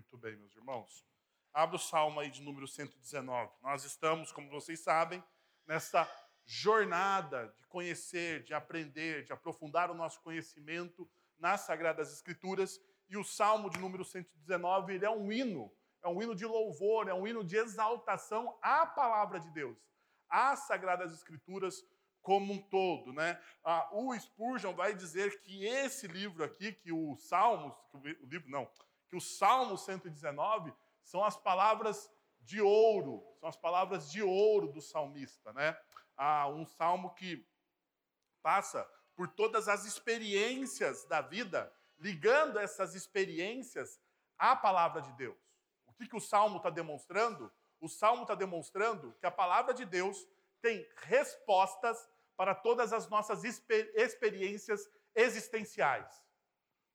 Muito bem, meus irmãos. Abra o salmo aí de número 119. Nós estamos, como vocês sabem, nessa jornada de conhecer, de aprender, de aprofundar o nosso conhecimento nas Sagradas Escrituras. E o salmo de número 119, ele é um hino, é um hino de louvor, é um hino de exaltação à palavra de Deus, às Sagradas Escrituras como um todo, né? Ah, o Spurgeon vai dizer que esse livro aqui, que o Salmos, que o livro não, que o Salmo 119 são as palavras de ouro, são as palavras de ouro do salmista, né? Ah, um salmo que passa por todas as experiências da vida, ligando essas experiências à palavra de Deus. O que, que o salmo está demonstrando? O salmo está demonstrando que a palavra de Deus tem respostas para todas as nossas experiências existenciais.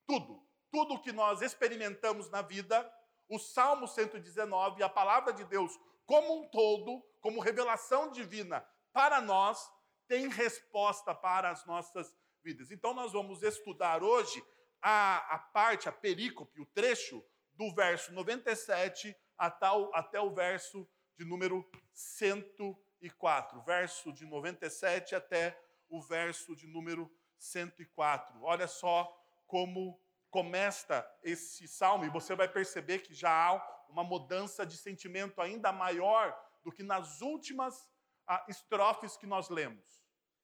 Tudo, tudo que nós experimentamos na vida, o Salmo 119, a palavra de Deus como um todo, como revelação divina para nós, tem resposta para as nossas vidas. Então, nós vamos estudar hoje a, a parte, a perícope, o trecho do verso 97 até o, até o verso de número 104. Verso de 97 até o verso de número 104. Olha só como começa esse salmo, e você vai perceber que já há uma mudança de sentimento ainda maior do que nas últimas ah, estrofes que nós lemos.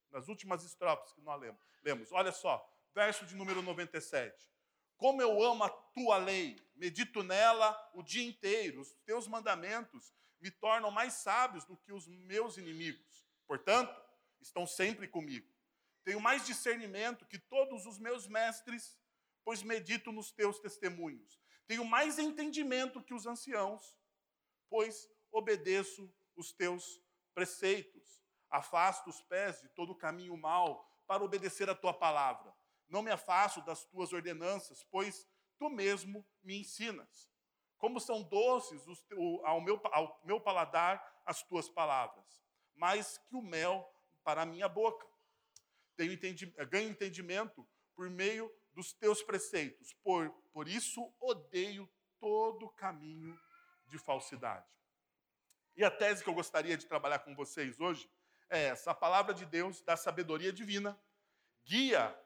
Nas últimas estrofes que nós lemos. lemos. Olha só, verso de número 97. Como eu amo a tua lei, medito nela o dia inteiro, os teus mandamentos me tornam mais sábios do que os meus inimigos. Portanto, estão sempre comigo. Tenho mais discernimento que todos os meus mestres pois medito nos teus testemunhos. Tenho mais entendimento que os anciãos, pois obedeço os teus preceitos. Afasto os pés de todo caminho mau para obedecer a tua palavra. Não me afasto das tuas ordenanças, pois tu mesmo me ensinas. Como são doces ao meu, ao meu paladar as tuas palavras, mais que o mel para a minha boca. Tenho entendi, ganho entendimento por meio dos teus preceitos. Por, por isso odeio todo caminho de falsidade. E a tese que eu gostaria de trabalhar com vocês hoje é essa: a palavra de Deus da sabedoria divina guia,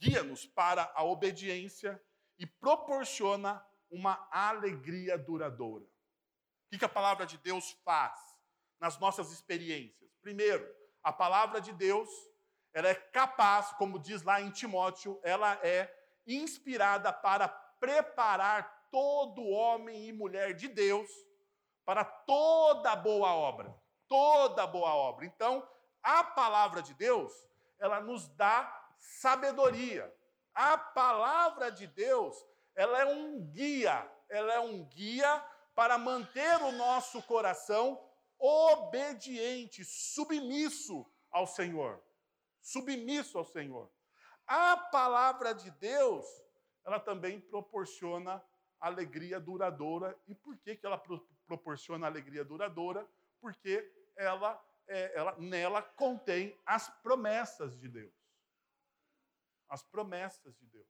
guia-nos para a obediência e proporciona uma alegria duradoura. O que a palavra de Deus faz nas nossas experiências? Primeiro, a palavra de Deus ela é capaz, como diz lá em Timóteo, ela é inspirada para preparar todo homem e mulher de Deus para toda boa obra. Toda boa obra. Então, a palavra de Deus, ela nos dá sabedoria. A palavra de Deus, ela é um guia, ela é um guia para manter o nosso coração obediente, submisso ao Senhor submisso ao Senhor. A palavra de Deus, ela também proporciona alegria duradoura. E por que, que ela pro proporciona alegria duradoura? Porque ela, é, ela, nela contém as promessas de Deus. As promessas de Deus.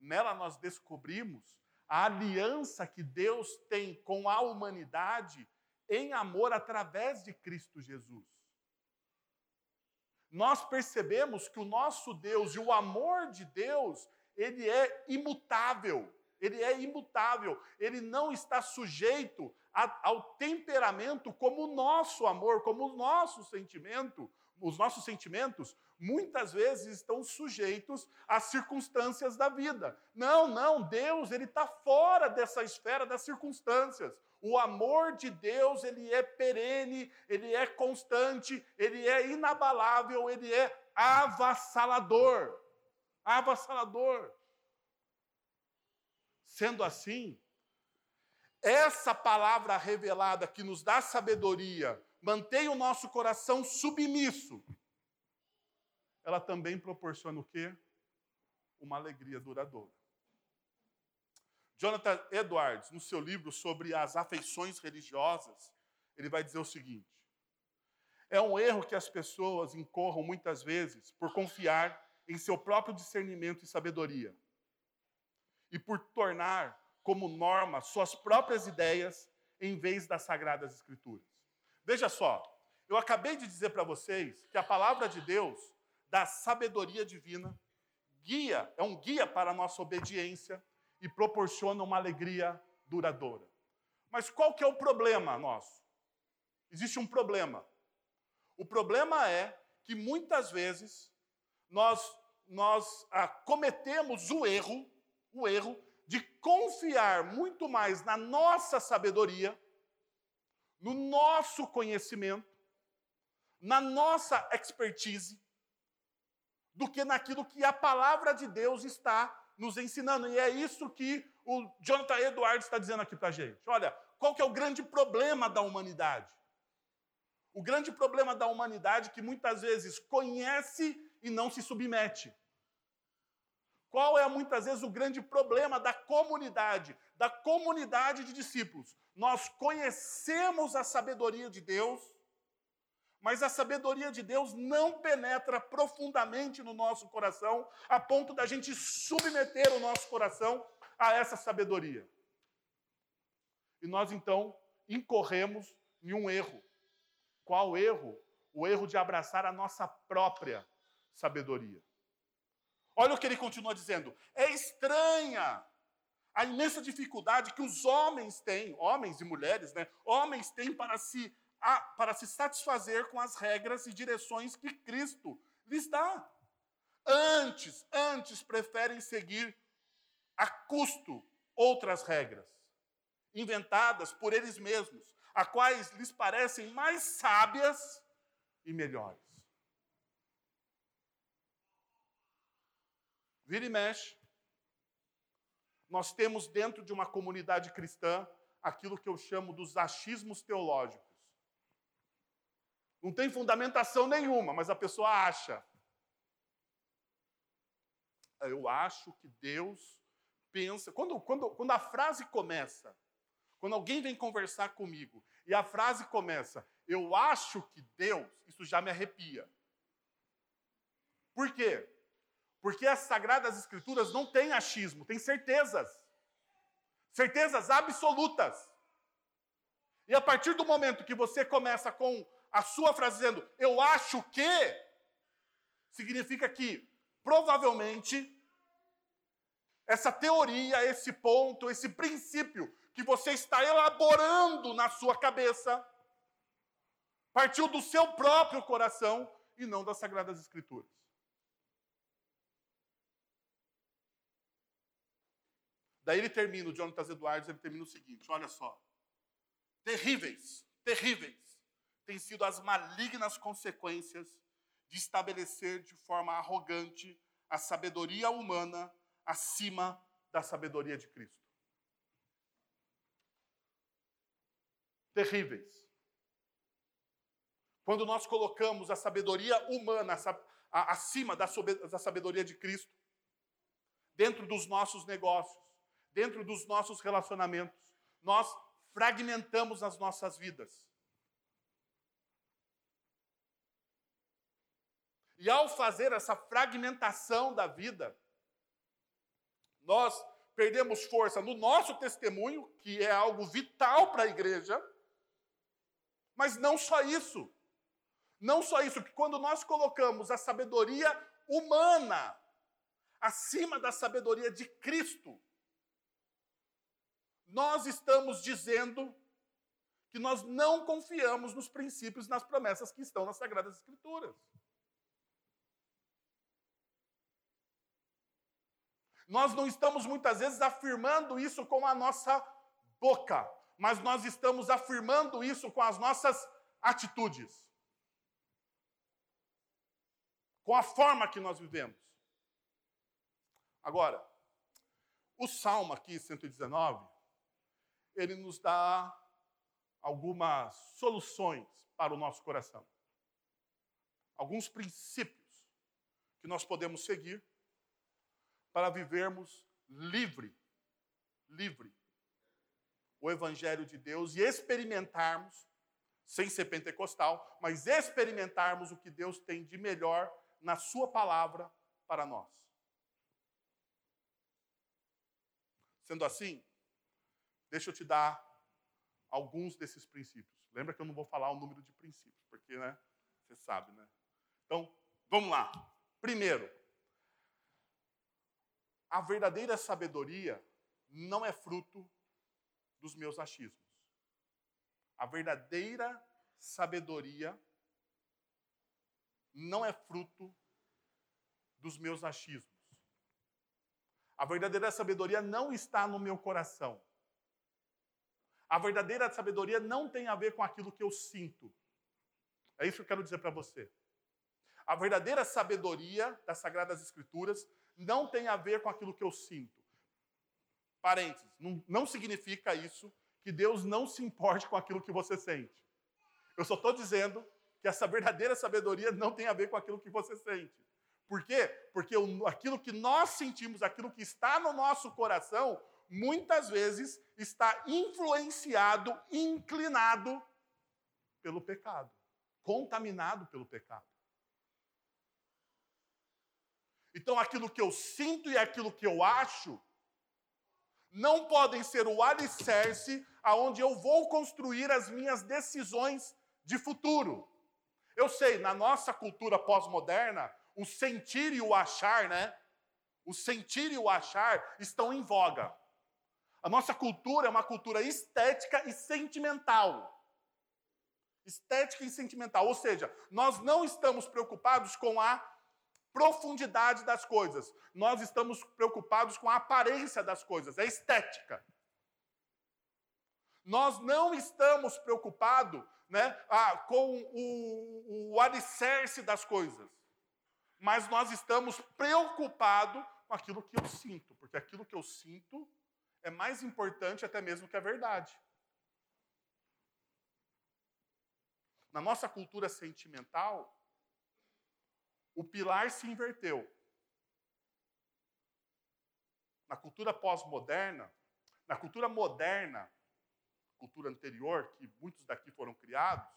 Nela nós descobrimos a aliança que Deus tem com a humanidade em amor através de Cristo Jesus nós percebemos que o nosso Deus e o amor de Deus, ele é imutável. Ele é imutável. Ele não está sujeito a, ao temperamento como o nosso amor, como o nosso sentimento. Os nossos sentimentos muitas vezes estão sujeitos às circunstâncias da vida. Não, não, Deus ele está fora dessa esfera das circunstâncias. O amor de Deus, ele é perene, ele é constante, ele é inabalável, ele é avassalador. Avassalador. Sendo assim, essa palavra revelada que nos dá sabedoria, mantém o nosso coração submisso, ela também proporciona o quê? Uma alegria duradoura. Jonathan Edwards, no seu livro sobre as afeições religiosas, ele vai dizer o seguinte: é um erro que as pessoas incorram muitas vezes por confiar em seu próprio discernimento e sabedoria, e por tornar como norma suas próprias ideias em vez das sagradas escrituras. Veja só, eu acabei de dizer para vocês que a palavra de Deus dá sabedoria divina, guia, é um guia para a nossa obediência e proporciona uma alegria duradoura. Mas qual que é o problema nosso? Existe um problema. O problema é que muitas vezes nós nós ah, cometemos o erro, o erro de confiar muito mais na nossa sabedoria, no nosso conhecimento, na nossa expertise, do que naquilo que a palavra de Deus está nos ensinando. E é isso que o Jonathan Edwards está dizendo aqui para a gente. Olha, qual que é o grande problema da humanidade? O grande problema da humanidade que muitas vezes conhece e não se submete. Qual é muitas vezes o grande problema da comunidade, da comunidade de discípulos? Nós conhecemos a sabedoria de Deus, mas a sabedoria de Deus não penetra profundamente no nosso coração, a ponto da gente submeter o nosso coração a essa sabedoria. E nós então incorremos em um erro. Qual erro? O erro de abraçar a nossa própria sabedoria. Olha o que ele continua dizendo. É estranha a imensa dificuldade que os homens têm, homens e mulheres, né? Homens têm para se, a, para se satisfazer com as regras e direções que Cristo lhes dá. Antes, antes preferem seguir a custo outras regras, inventadas por eles mesmos, a quais lhes parecem mais sábias e melhores. Vira e mexe. Nós temos dentro de uma comunidade cristã aquilo que eu chamo dos achismos teológicos. Não tem fundamentação nenhuma, mas a pessoa acha. Eu acho que Deus pensa. Quando, quando, quando a frase começa, quando alguém vem conversar comigo e a frase começa, eu acho que Deus, isso já me arrepia. Por quê? Porque as Sagradas Escrituras não têm achismo, têm certezas. Certezas absolutas. E a partir do momento que você começa com a sua frase dizendo, eu acho que, significa que, provavelmente, essa teoria, esse ponto, esse princípio que você está elaborando na sua cabeça, partiu do seu próprio coração e não das Sagradas Escrituras. Daí ele termina, o Jonathan Edwards, ele termina o seguinte: olha só. Terríveis, terríveis têm sido as malignas consequências de estabelecer de forma arrogante a sabedoria humana acima da sabedoria de Cristo. Terríveis. Quando nós colocamos a sabedoria humana acima da sabedoria de Cristo, dentro dos nossos negócios, dentro dos nossos relacionamentos. Nós fragmentamos as nossas vidas. E ao fazer essa fragmentação da vida, nós perdemos força no nosso testemunho, que é algo vital para a igreja, mas não só isso. Não só isso, que quando nós colocamos a sabedoria humana acima da sabedoria de Cristo, nós estamos dizendo que nós não confiamos nos princípios, nas promessas que estão nas Sagradas Escrituras. Nós não estamos muitas vezes afirmando isso com a nossa boca, mas nós estamos afirmando isso com as nossas atitudes. Com a forma que nós vivemos. Agora, o Salmo aqui, 119, ele nos dá algumas soluções para o nosso coração. Alguns princípios que nós podemos seguir para vivermos livre, livre, o Evangelho de Deus e experimentarmos, sem ser pentecostal, mas experimentarmos o que Deus tem de melhor na Sua palavra para nós. Sendo assim, Deixa eu te dar alguns desses princípios. Lembra que eu não vou falar o número de princípios, porque, né? Você sabe, né? Então, vamos lá. Primeiro, a verdadeira sabedoria não é fruto dos meus achismos. A verdadeira sabedoria não é fruto dos meus achismos. A verdadeira sabedoria não está no meu coração. A verdadeira sabedoria não tem a ver com aquilo que eu sinto. É isso que eu quero dizer para você. A verdadeira sabedoria das Sagradas Escrituras não tem a ver com aquilo que eu sinto. Parênteses, não, não significa isso que Deus não se importe com aquilo que você sente. Eu só estou dizendo que essa verdadeira sabedoria não tem a ver com aquilo que você sente. Por quê? Porque aquilo que nós sentimos, aquilo que está no nosso coração, muitas vezes está influenciado, inclinado pelo pecado, contaminado pelo pecado. Então, aquilo que eu sinto e aquilo que eu acho não podem ser o alicerce aonde eu vou construir as minhas decisões de futuro. Eu sei, na nossa cultura pós-moderna, o sentir e o achar, né? O sentir e o achar estão em voga. A nossa cultura é uma cultura estética e sentimental. Estética e sentimental, ou seja, nós não estamos preocupados com a profundidade das coisas. Nós estamos preocupados com a aparência das coisas, a estética. Nós não estamos preocupados né, ah, com o, o alicerce das coisas mas nós estamos preocupados com aquilo que eu sinto, porque aquilo que eu sinto é mais importante até mesmo que a verdade. Na nossa cultura sentimental, o pilar se inverteu. Na cultura pós-moderna, na cultura moderna, cultura anterior, que muitos daqui foram criados,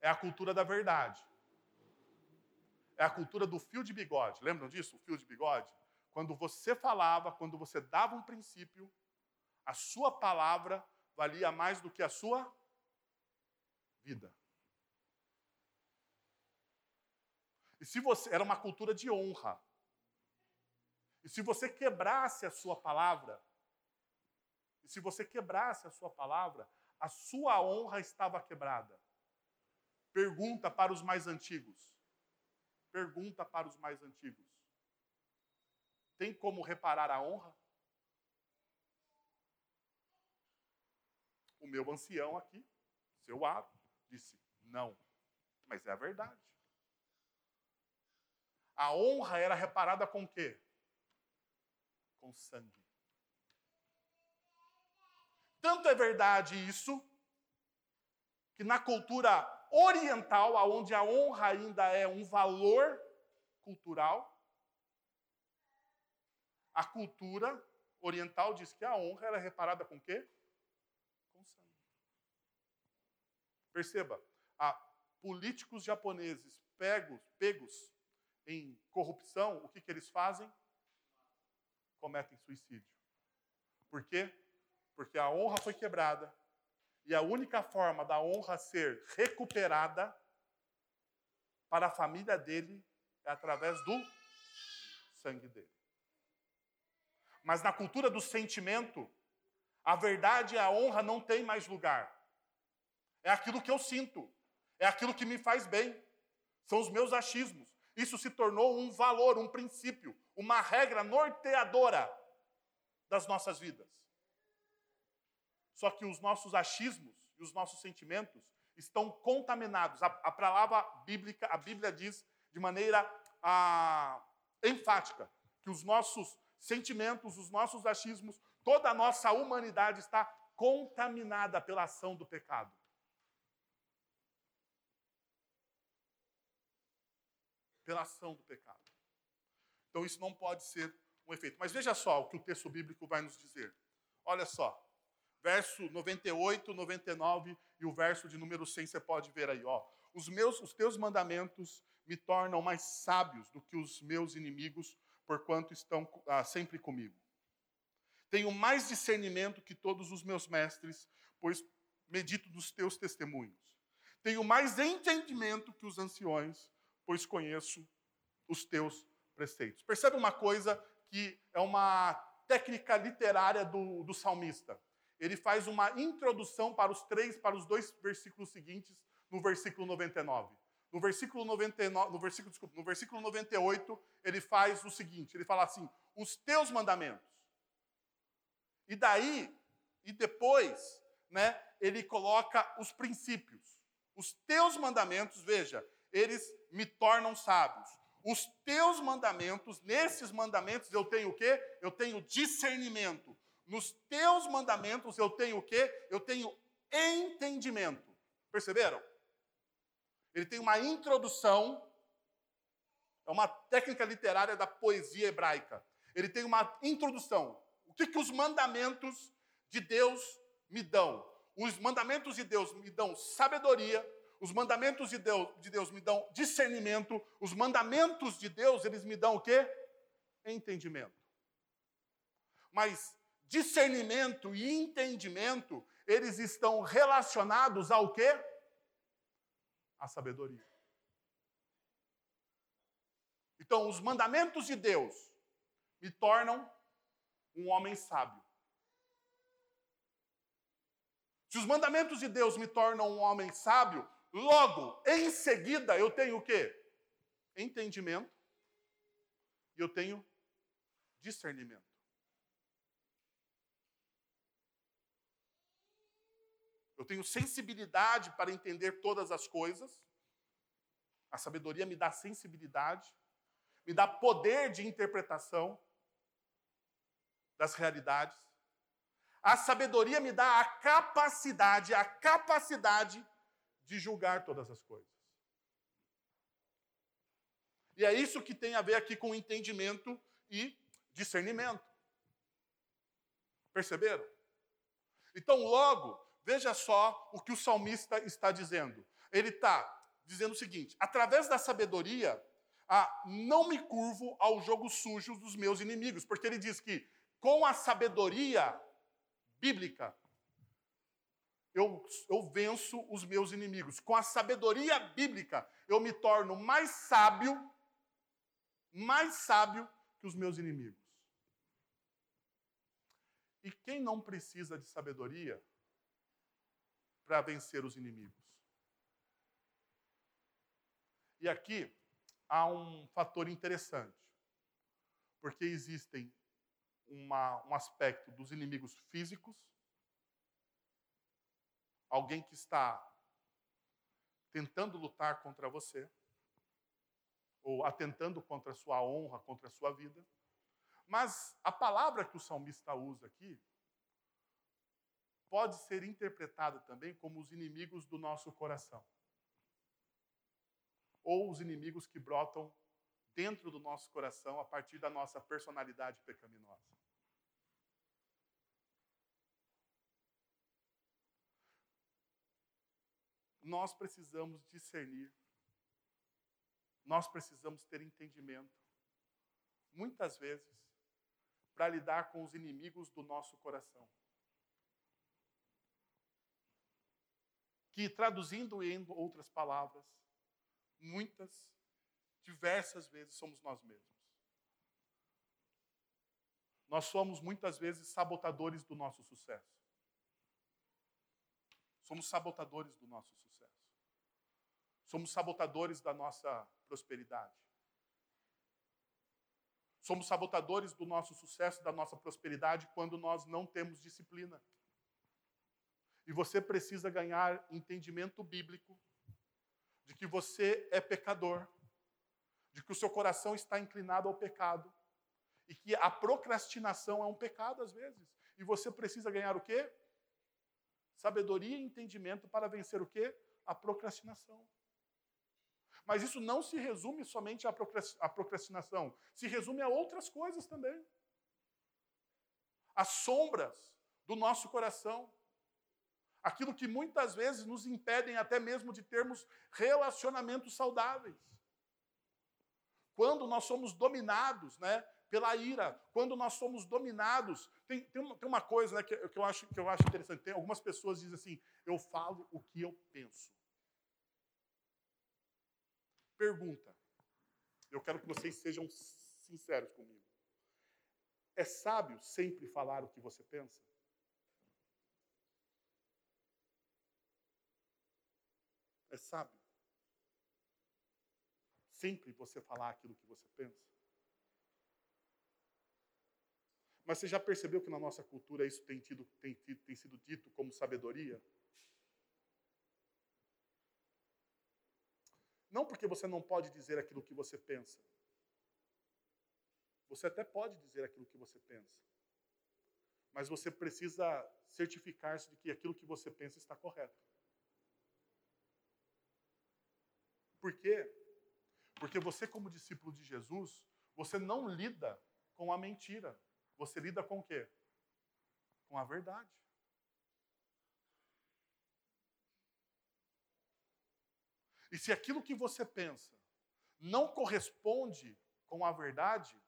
é a cultura da verdade é a cultura do fio de bigode. Lembram disso? O fio de bigode? Quando você falava, quando você dava um princípio, a sua palavra valia mais do que a sua vida. E se você era uma cultura de honra. E se você quebrasse a sua palavra, e se você quebrasse a sua palavra, a sua honra estava quebrada. Pergunta para os mais antigos. Pergunta para os mais antigos: tem como reparar a honra? O meu ancião aqui, seu Aro, disse: não, mas é a verdade. A honra era reparada com o quê? Com sangue. Tanto é verdade isso, que na cultura oriental, onde a honra ainda é um valor cultural, a cultura oriental diz que a honra era reparada com quê? Com sangue. Perceba, políticos japoneses pegos, pegos em corrupção, o que, que eles fazem? Cometem suicídio. Por quê? Porque a honra foi quebrada e a única forma da honra ser recuperada para a família dele é através do sangue dele. Mas na cultura do sentimento, a verdade e a honra não tem mais lugar. É aquilo que eu sinto, é aquilo que me faz bem, são os meus achismos. Isso se tornou um valor, um princípio, uma regra norteadora das nossas vidas. Só que os nossos achismos e os nossos sentimentos estão contaminados. A, a palavra bíblica, a Bíblia diz de maneira a, enfática que os nossos sentimentos, os nossos achismos, toda a nossa humanidade está contaminada pela ação do pecado. Pela ação do pecado. Então isso não pode ser um efeito. Mas veja só o que o texto bíblico vai nos dizer. Olha só verso 98, 99 e o verso de número 100 você pode ver aí, ó. Os meus, os teus mandamentos me tornam mais sábios do que os meus inimigos, porquanto estão ah, sempre comigo. Tenho mais discernimento que todos os meus mestres, pois medito dos teus testemunhos. Tenho mais entendimento que os anciões, pois conheço os teus preceitos. Percebe uma coisa que é uma técnica literária do, do salmista. Ele faz uma introdução para os três, para os dois versículos seguintes, no versículo 99. No versículo 99, no versículo, desculpa, no versículo 98, ele faz o seguinte, ele fala assim: "Os teus mandamentos". E daí, e depois, né, ele coloca os princípios. Os teus mandamentos, veja, eles me tornam sábios. Os teus mandamentos, nesses mandamentos eu tenho o quê? Eu tenho discernimento. Nos teus mandamentos eu tenho o quê? Eu tenho entendimento. Perceberam? Ele tem uma introdução, é uma técnica literária da poesia hebraica. Ele tem uma introdução. O que, que os mandamentos de Deus me dão? Os mandamentos de Deus me dão sabedoria, os mandamentos de Deus, de Deus me dão discernimento, os mandamentos de Deus, eles me dão o quê? Entendimento. Mas discernimento e entendimento, eles estão relacionados ao quê? a sabedoria. Então, os mandamentos de Deus me tornam um homem sábio. Se os mandamentos de Deus me tornam um homem sábio, logo, em seguida, eu tenho o quê? Entendimento e eu tenho discernimento. Eu tenho sensibilidade para entender todas as coisas. A sabedoria me dá sensibilidade, me dá poder de interpretação das realidades. A sabedoria me dá a capacidade, a capacidade de julgar todas as coisas. E é isso que tem a ver aqui com entendimento e discernimento. Perceberam? Então, logo, Veja só o que o salmista está dizendo. Ele está dizendo o seguinte: através da sabedoria, ah, não me curvo ao jogo sujo dos meus inimigos, porque ele diz que com a sabedoria bíblica, eu, eu venço os meus inimigos. Com a sabedoria bíblica, eu me torno mais sábio, mais sábio que os meus inimigos. E quem não precisa de sabedoria, para vencer os inimigos. E aqui há um fator interessante, porque existem uma, um aspecto dos inimigos físicos, alguém que está tentando lutar contra você, ou atentando contra a sua honra, contra a sua vida. Mas a palavra que o salmista usa aqui pode ser interpretada também como os inimigos do nosso coração. Ou os inimigos que brotam dentro do nosso coração a partir da nossa personalidade pecaminosa. Nós precisamos discernir, nós precisamos ter entendimento, muitas vezes, para lidar com os inimigos do nosso coração. que, traduzindo em outras palavras, muitas, diversas vezes somos nós mesmos. Nós somos muitas vezes sabotadores do nosso sucesso. Somos sabotadores do nosso sucesso. Somos sabotadores da nossa prosperidade. Somos sabotadores do nosso sucesso, da nossa prosperidade, quando nós não temos disciplina. E você precisa ganhar entendimento bíblico de que você é pecador, de que o seu coração está inclinado ao pecado e que a procrastinação é um pecado às vezes. E você precisa ganhar o quê? Sabedoria e entendimento para vencer o quê? A procrastinação. Mas isso não se resume somente à procrastinação, se resume a outras coisas também. As sombras do nosso coração aquilo que muitas vezes nos impedem até mesmo de termos relacionamentos saudáveis. Quando nós somos dominados né, pela ira, quando nós somos dominados. Tem, tem, uma, tem uma coisa né, que, que, eu acho, que eu acho interessante. Tem, algumas pessoas dizem assim: eu falo o que eu penso. Pergunta. Eu quero que vocês sejam sinceros comigo. É sábio sempre falar o que você pensa? É sábio sempre você falar aquilo que você pensa? Mas você já percebeu que na nossa cultura isso tem, tido, tem, tem sido dito como sabedoria? Não porque você não pode dizer aquilo que você pensa. Você até pode dizer aquilo que você pensa. Mas você precisa certificar-se de que aquilo que você pensa está correto. Por quê? Porque você, como discípulo de Jesus, você não lida com a mentira. Você lida com o quê? Com a verdade. E se aquilo que você pensa não corresponde com a verdade,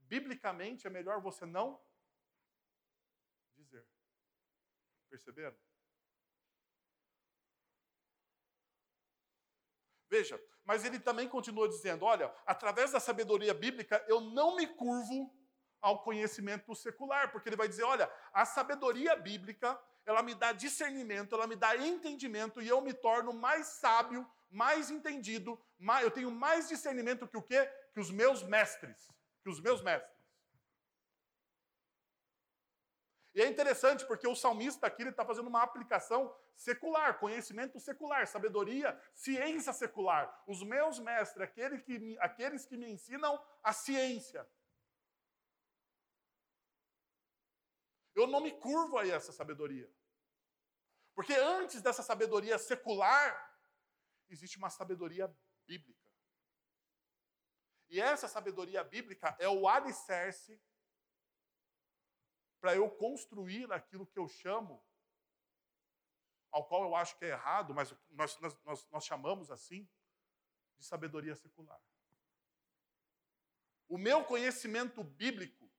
biblicamente é melhor você não dizer. Perceberam? Veja, mas ele também continua dizendo: olha, através da sabedoria bíblica, eu não me curvo ao conhecimento secular, porque ele vai dizer: olha, a sabedoria bíblica, ela me dá discernimento, ela me dá entendimento e eu me torno mais sábio, mais entendido, mais, eu tenho mais discernimento que o quê? Que os meus mestres, que os meus mestres. E é interessante porque o salmista aqui está fazendo uma aplicação secular, conhecimento secular, sabedoria, ciência secular. Os meus mestres, aqueles que me, aqueles que me ensinam a ciência. Eu não me curvo a essa sabedoria. Porque antes dessa sabedoria secular, existe uma sabedoria bíblica. E essa sabedoria bíblica é o alicerce para eu construir aquilo que eu chamo, ao qual eu acho que é errado, mas nós, nós, nós chamamos assim, de sabedoria secular. O meu conhecimento bíblico,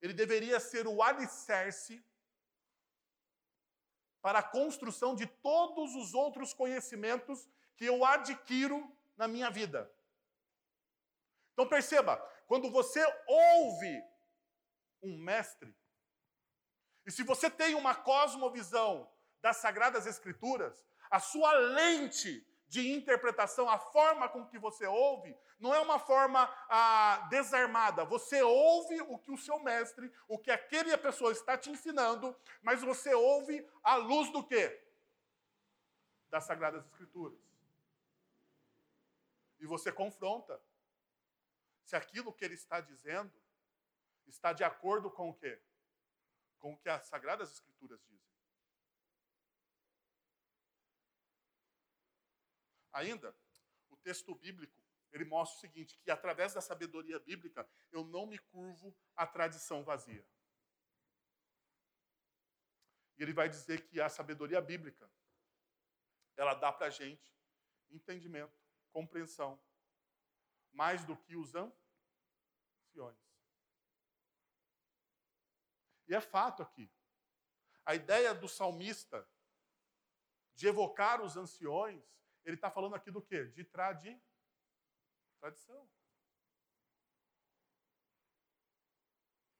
ele deveria ser o alicerce para a construção de todos os outros conhecimentos que eu adquiro na minha vida. Então perceba, quando você ouve um mestre. E se você tem uma cosmovisão das Sagradas Escrituras, a sua lente de interpretação, a forma com que você ouve, não é uma forma ah, desarmada. Você ouve o que o seu mestre, o que aquele pessoa está te ensinando, mas você ouve à luz do quê? Das Sagradas Escrituras. E você confronta se aquilo que ele está dizendo está de acordo com o quê? Com o que as Sagradas Escrituras dizem. Ainda, o texto bíblico, ele mostra o seguinte, que através da sabedoria bíblica, eu não me curvo à tradição vazia. E ele vai dizer que a sabedoria bíblica, ela dá para a gente entendimento, compreensão, mais do que os anciões. E é fato aqui. A ideia do salmista de evocar os anciões, ele está falando aqui do quê? De tradi tradição.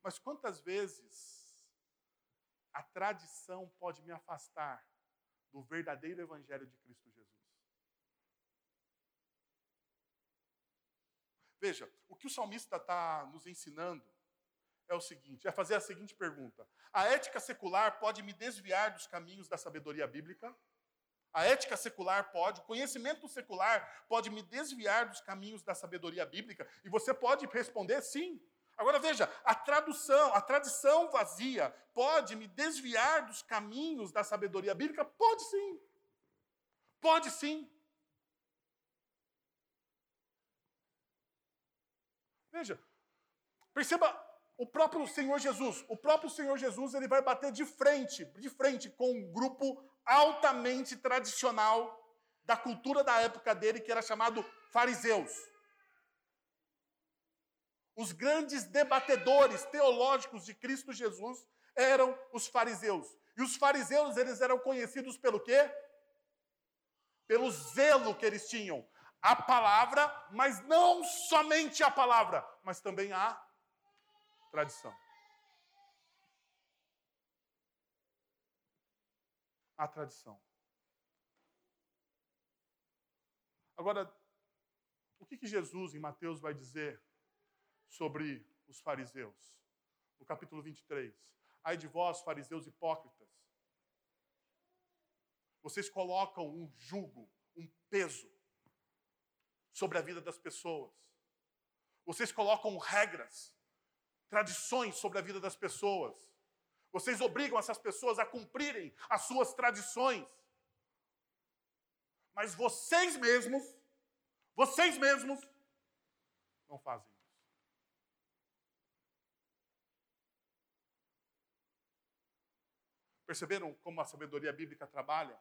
Mas quantas vezes a tradição pode me afastar do verdadeiro evangelho de Cristo Jesus? Veja, o que o salmista está nos ensinando é o seguinte: é fazer a seguinte pergunta: A ética secular pode me desviar dos caminhos da sabedoria bíblica? A ética secular pode, o conhecimento secular pode me desviar dos caminhos da sabedoria bíblica? E você pode responder sim. Agora veja, a tradução, a tradição vazia pode me desviar dos caminhos da sabedoria bíblica? Pode sim. Pode sim. Veja, perceba o próprio Senhor Jesus, o próprio Senhor Jesus, ele vai bater de frente, de frente com um grupo altamente tradicional da cultura da época dele, que era chamado fariseus. Os grandes debatedores teológicos de Cristo Jesus eram os fariseus. E os fariseus, eles eram conhecidos pelo quê? Pelo zelo que eles tinham. A palavra, mas não somente a palavra, mas também a tradição. A tradição. Agora, o que, que Jesus em Mateus vai dizer sobre os fariseus? No capítulo 23. Ai de vós, fariseus hipócritas. Vocês colocam um jugo, um peso sobre a vida das pessoas. Vocês colocam regras, tradições sobre a vida das pessoas. Vocês obrigam essas pessoas a cumprirem as suas tradições. Mas vocês mesmos, vocês mesmos, não fazem isso. Perceberam como a sabedoria bíblica trabalha?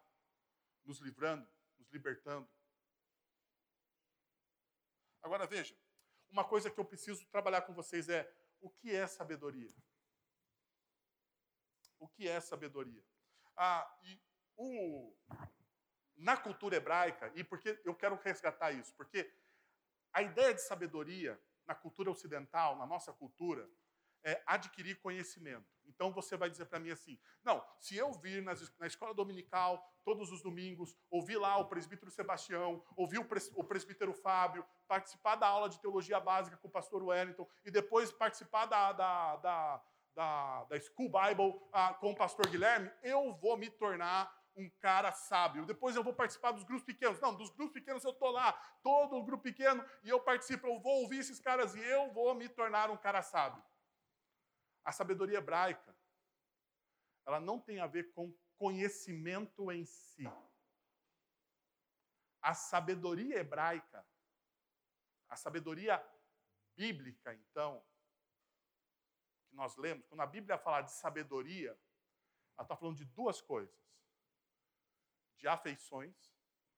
Nos livrando, nos libertando. Agora veja, uma coisa que eu preciso trabalhar com vocês é o que é sabedoria? O que é sabedoria? Ah, e o, na cultura hebraica, e porque eu quero resgatar isso, porque a ideia de sabedoria na cultura ocidental, na nossa cultura, é adquirir conhecimento. Então você vai dizer para mim assim: não, se eu vir nas, na escola dominical todos os domingos, ouvir lá o presbítero Sebastião, ouvir o, pres, o presbítero Fábio, participar da aula de teologia básica com o pastor Wellington e depois participar da, da, da, da, da School Bible ah, com o pastor Guilherme, eu vou me tornar um cara sábio. Depois eu vou participar dos grupos pequenos. Não, dos grupos pequenos eu estou lá, todo o grupo pequeno, e eu participo, eu vou ouvir esses caras e eu vou me tornar um cara sábio. A sabedoria hebraica, ela não tem a ver com conhecimento em si. A sabedoria hebraica, a sabedoria bíblica, então, que nós lemos, quando a Bíblia fala de sabedoria, ela está falando de duas coisas de afeições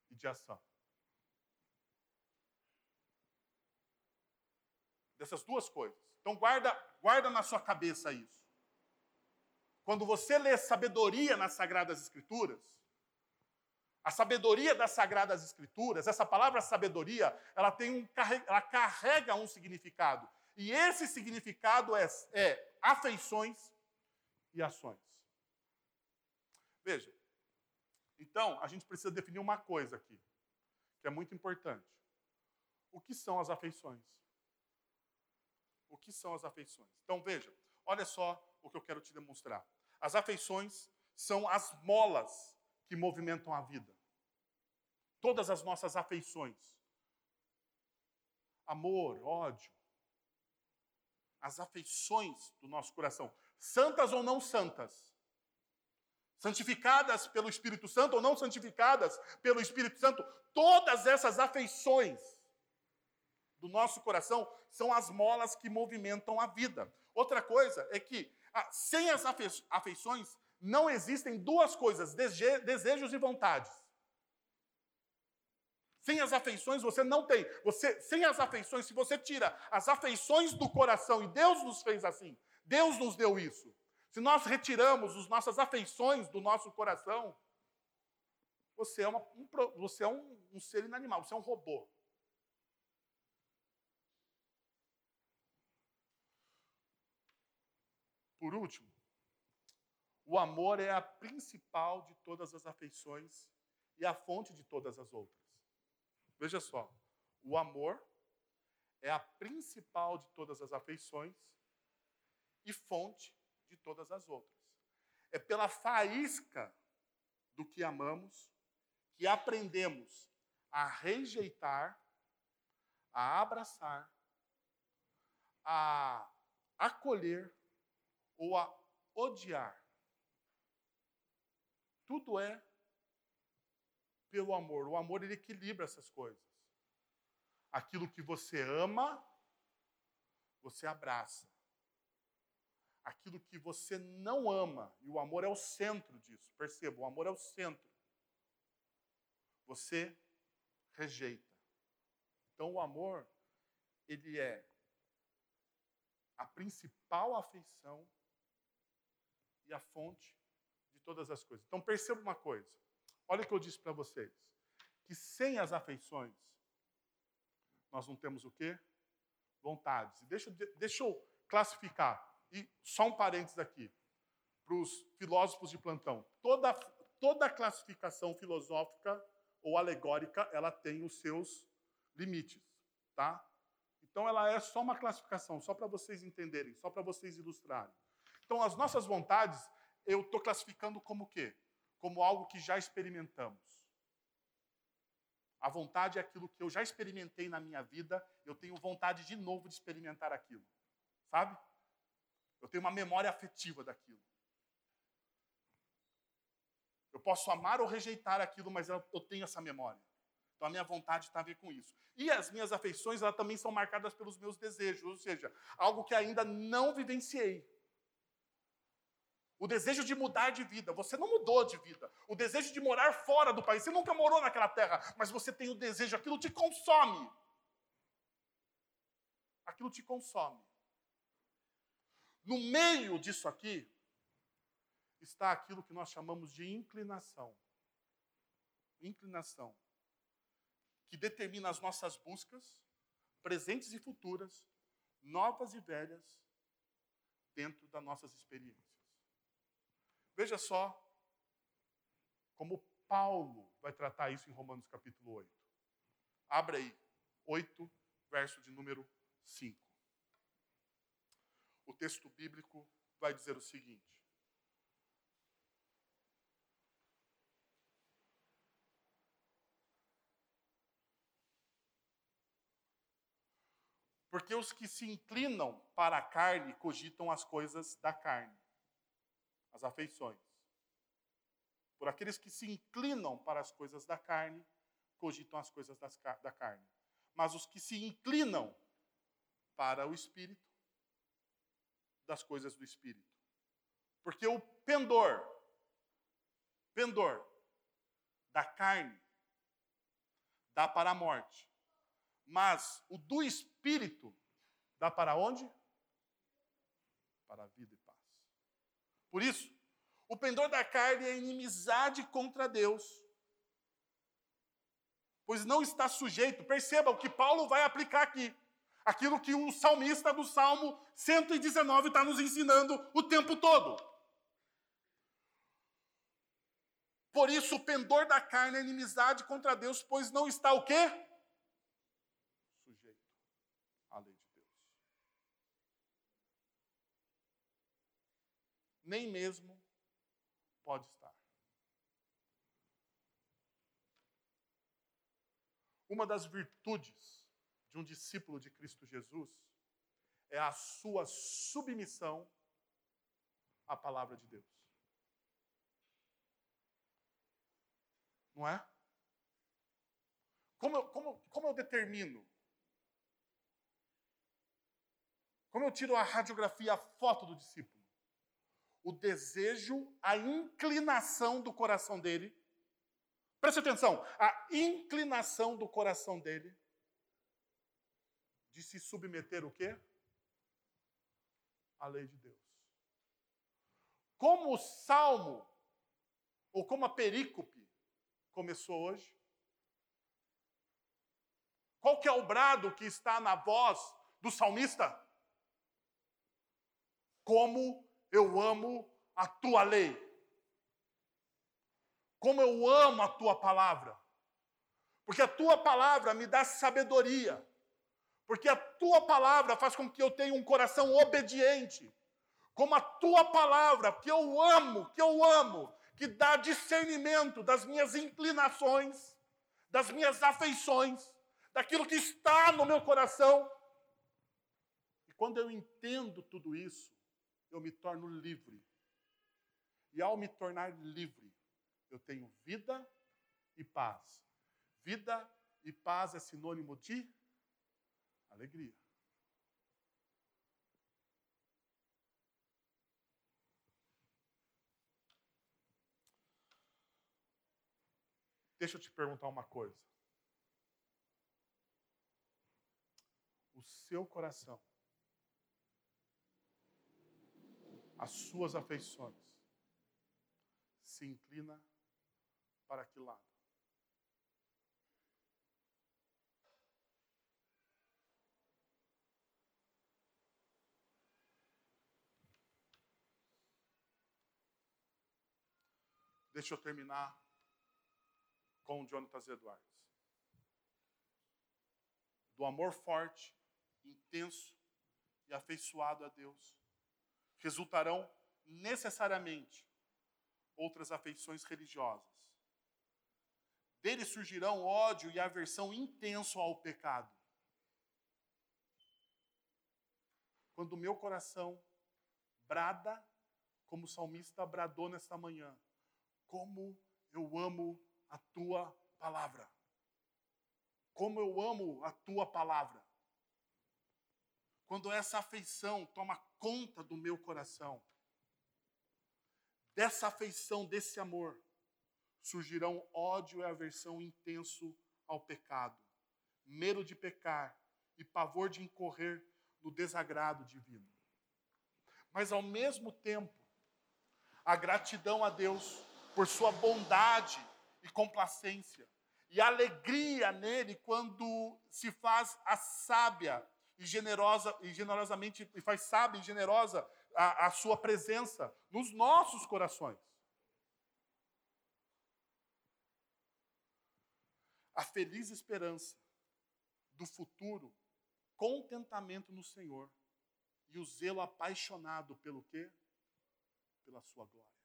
e de ação. Dessas duas coisas. Então guarda, guarda na sua cabeça isso. Quando você lê sabedoria nas Sagradas Escrituras, a sabedoria das Sagradas Escrituras, essa palavra sabedoria, ela tem um ela carrega um significado. E esse significado é, é afeições e ações. Veja, então, a gente precisa definir uma coisa aqui, que é muito importante. O que são as afeições? O que são as afeições? Então, veja, olha só o que eu quero te demonstrar. As afeições são as molas que movimentam a vida. Todas as nossas afeições. Amor, ódio. As afeições do nosso coração. Santas ou não santas santificadas pelo Espírito Santo ou não santificadas pelo Espírito Santo, todas essas afeições do nosso coração são as molas que movimentam a vida. Outra coisa é que ah, sem as afeições não existem duas coisas: desejos e vontades. Sem as afeições você não tem. Você, sem as afeições, se você tira as afeições do coração, e Deus nos fez assim, Deus nos deu isso. Se nós retiramos as nossas afeições do nosso coração, você é, uma, um, você é um, um ser inanimal, você é um robô. Por último, o amor é a principal de todas as afeições e a fonte de todas as outras. Veja só, o amor é a principal de todas as afeições e fonte de todas as outras. É pela faísca do que amamos que aprendemos a rejeitar, a abraçar, a acolher ou a odiar. Tudo é pelo amor. O amor ele equilibra essas coisas. Aquilo que você ama, você abraça aquilo que você não ama, e o amor é o centro disso. Perceba, o amor é o centro. Você rejeita. Então, o amor, ele é a principal afeição e a fonte de todas as coisas. Então, perceba uma coisa. Olha o que eu disse para vocês. Que sem as afeições, nós não temos o quê? Vontades. Deixa, deixa eu classificar. E só um parênteses aqui. Para os filósofos de plantão. Toda, toda classificação filosófica ou alegórica, ela tem os seus limites, tá? Então ela é só uma classificação, só para vocês entenderem, só para vocês ilustrarem. Então as nossas vontades, eu estou classificando como o quê? Como algo que já experimentamos. A vontade é aquilo que eu já experimentei na minha vida, eu tenho vontade de novo de experimentar aquilo. Sabe? Eu tenho uma memória afetiva daquilo. Eu posso amar ou rejeitar aquilo, mas eu tenho essa memória. Então a minha vontade está a ver com isso. E as minhas afeições, elas também são marcadas pelos meus desejos, ou seja, algo que ainda não vivenciei. O desejo de mudar de vida. Você não mudou de vida. O desejo de morar fora do país. Você nunca morou naquela terra, mas você tem o desejo, aquilo te consome. Aquilo te consome. No meio disso aqui, está aquilo que nós chamamos de inclinação. Inclinação. Que determina as nossas buscas, presentes e futuras, novas e velhas, dentro das nossas experiências. Veja só como Paulo vai tratar isso em Romanos capítulo 8. Abra aí, 8, verso de número 5. O texto bíblico vai dizer o seguinte: Porque os que se inclinam para a carne cogitam as coisas da carne as afeições. Por aqueles que se inclinam para as coisas da carne, cogitam as coisas das, da carne. Mas os que se inclinam para o espírito, das coisas do espírito. Porque o pendor, pendor da carne, dá para a morte. Mas o do espírito dá para onde? Para a vida por isso, o pendor da carne é inimizade contra Deus, pois não está sujeito. Perceba o que Paulo vai aplicar aqui. Aquilo que o salmista do Salmo 119 está nos ensinando o tempo todo. Por isso, o pendor da carne é inimizade contra Deus, pois não está o quê? Sujeito à lei de Deus. Nem mesmo pode estar. Uma das virtudes de um discípulo de Cristo Jesus é a sua submissão à palavra de Deus. Não é? Como eu, como, como eu determino? Como eu tiro a radiografia, a foto do discípulo? O desejo, a inclinação do coração dele. Preste atenção, a inclinação do coração dele de se submeter o quê? À lei de Deus. Como o salmo, ou como a perícope começou hoje? Qual que é o brado que está na voz do salmista? Como eu amo a tua lei. Como eu amo a tua palavra. Porque a tua palavra me dá sabedoria. Porque a tua palavra faz com que eu tenha um coração obediente. Como a tua palavra, que eu amo, que eu amo, que dá discernimento das minhas inclinações, das minhas afeições, daquilo que está no meu coração. E quando eu entendo tudo isso, eu me torno livre. E ao me tornar livre, eu tenho vida e paz. Vida e paz é sinônimo de alegria. Deixa eu te perguntar uma coisa. seu coração, as suas afeições, se inclina para que lado? Deixa eu terminar com o Jonathan Edwards. Do amor forte, intenso e afeiçoado a Deus, resultarão necessariamente outras afeições religiosas. Dele surgirão ódio e aversão intenso ao pecado. Quando o meu coração brada, como o salmista bradou nesta manhã, como eu amo a tua palavra. Como eu amo a tua palavra. Quando essa afeição toma conta do meu coração, dessa afeição, desse amor, surgirão ódio e aversão intenso ao pecado, medo de pecar e pavor de incorrer no desagrado divino. Mas ao mesmo tempo, a gratidão a Deus por sua bondade e complacência, e alegria nele quando se faz a sábia e generosa e generosamente e faz sábia e generosa a, a sua presença nos nossos corações. A feliz esperança do futuro, contentamento no Senhor e o zelo apaixonado pelo quê? Pela sua glória.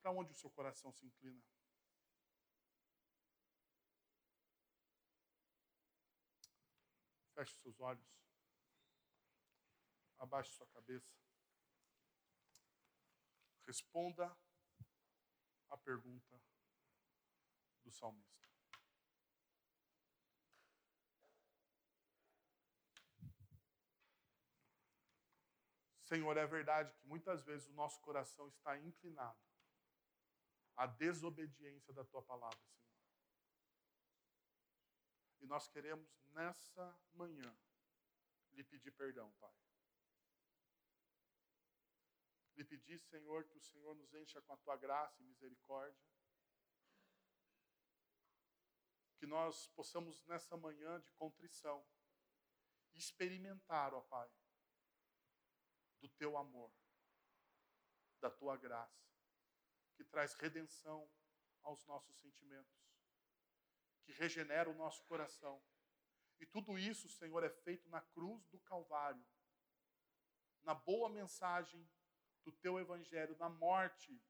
Para onde o seu coração se inclina? Feche seus olhos. Abaixe sua cabeça. Responda a pergunta do salmista. Senhor, é verdade que muitas vezes o nosso coração está inclinado a desobediência da tua palavra, Senhor. E nós queremos nessa manhã lhe pedir perdão, Pai. Lhe pedir, Senhor, que o Senhor nos encha com a tua graça e misericórdia. Que nós possamos nessa manhã de contrição experimentar, ó Pai, do teu amor, da tua graça que traz redenção aos nossos sentimentos, que regenera o nosso coração. E tudo isso, Senhor, é feito na cruz do Calvário, na boa mensagem do teu evangelho, na morte,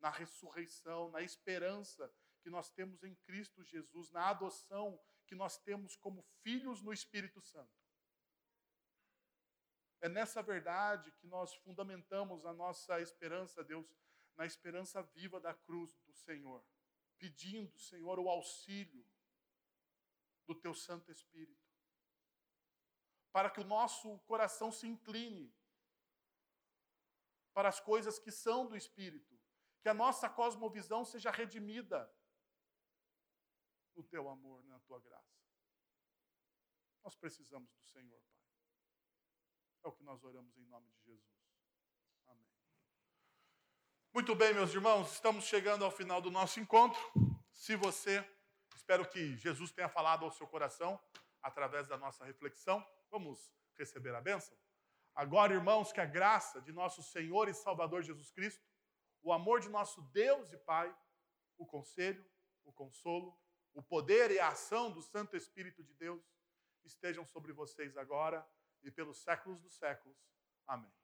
na ressurreição, na esperança que nós temos em Cristo Jesus, na adoção que nós temos como filhos no Espírito Santo. É nessa verdade que nós fundamentamos a nossa esperança, Deus, na esperança viva da cruz do Senhor, pedindo, Senhor, o auxílio do Teu Santo Espírito, para que o nosso coração se incline para as coisas que são do Espírito, que a nossa cosmovisão seja redimida no Teu amor, na Tua graça. Nós precisamos do Senhor, Pai. É o que nós oramos em nome de Jesus. Muito bem, meus irmãos, estamos chegando ao final do nosso encontro. Se você, espero que Jesus tenha falado ao seu coração através da nossa reflexão, vamos receber a bênção? Agora, irmãos, que a graça de nosso Senhor e Salvador Jesus Cristo, o amor de nosso Deus e Pai, o conselho, o consolo, o poder e a ação do Santo Espírito de Deus estejam sobre vocês agora e pelos séculos dos séculos. Amém.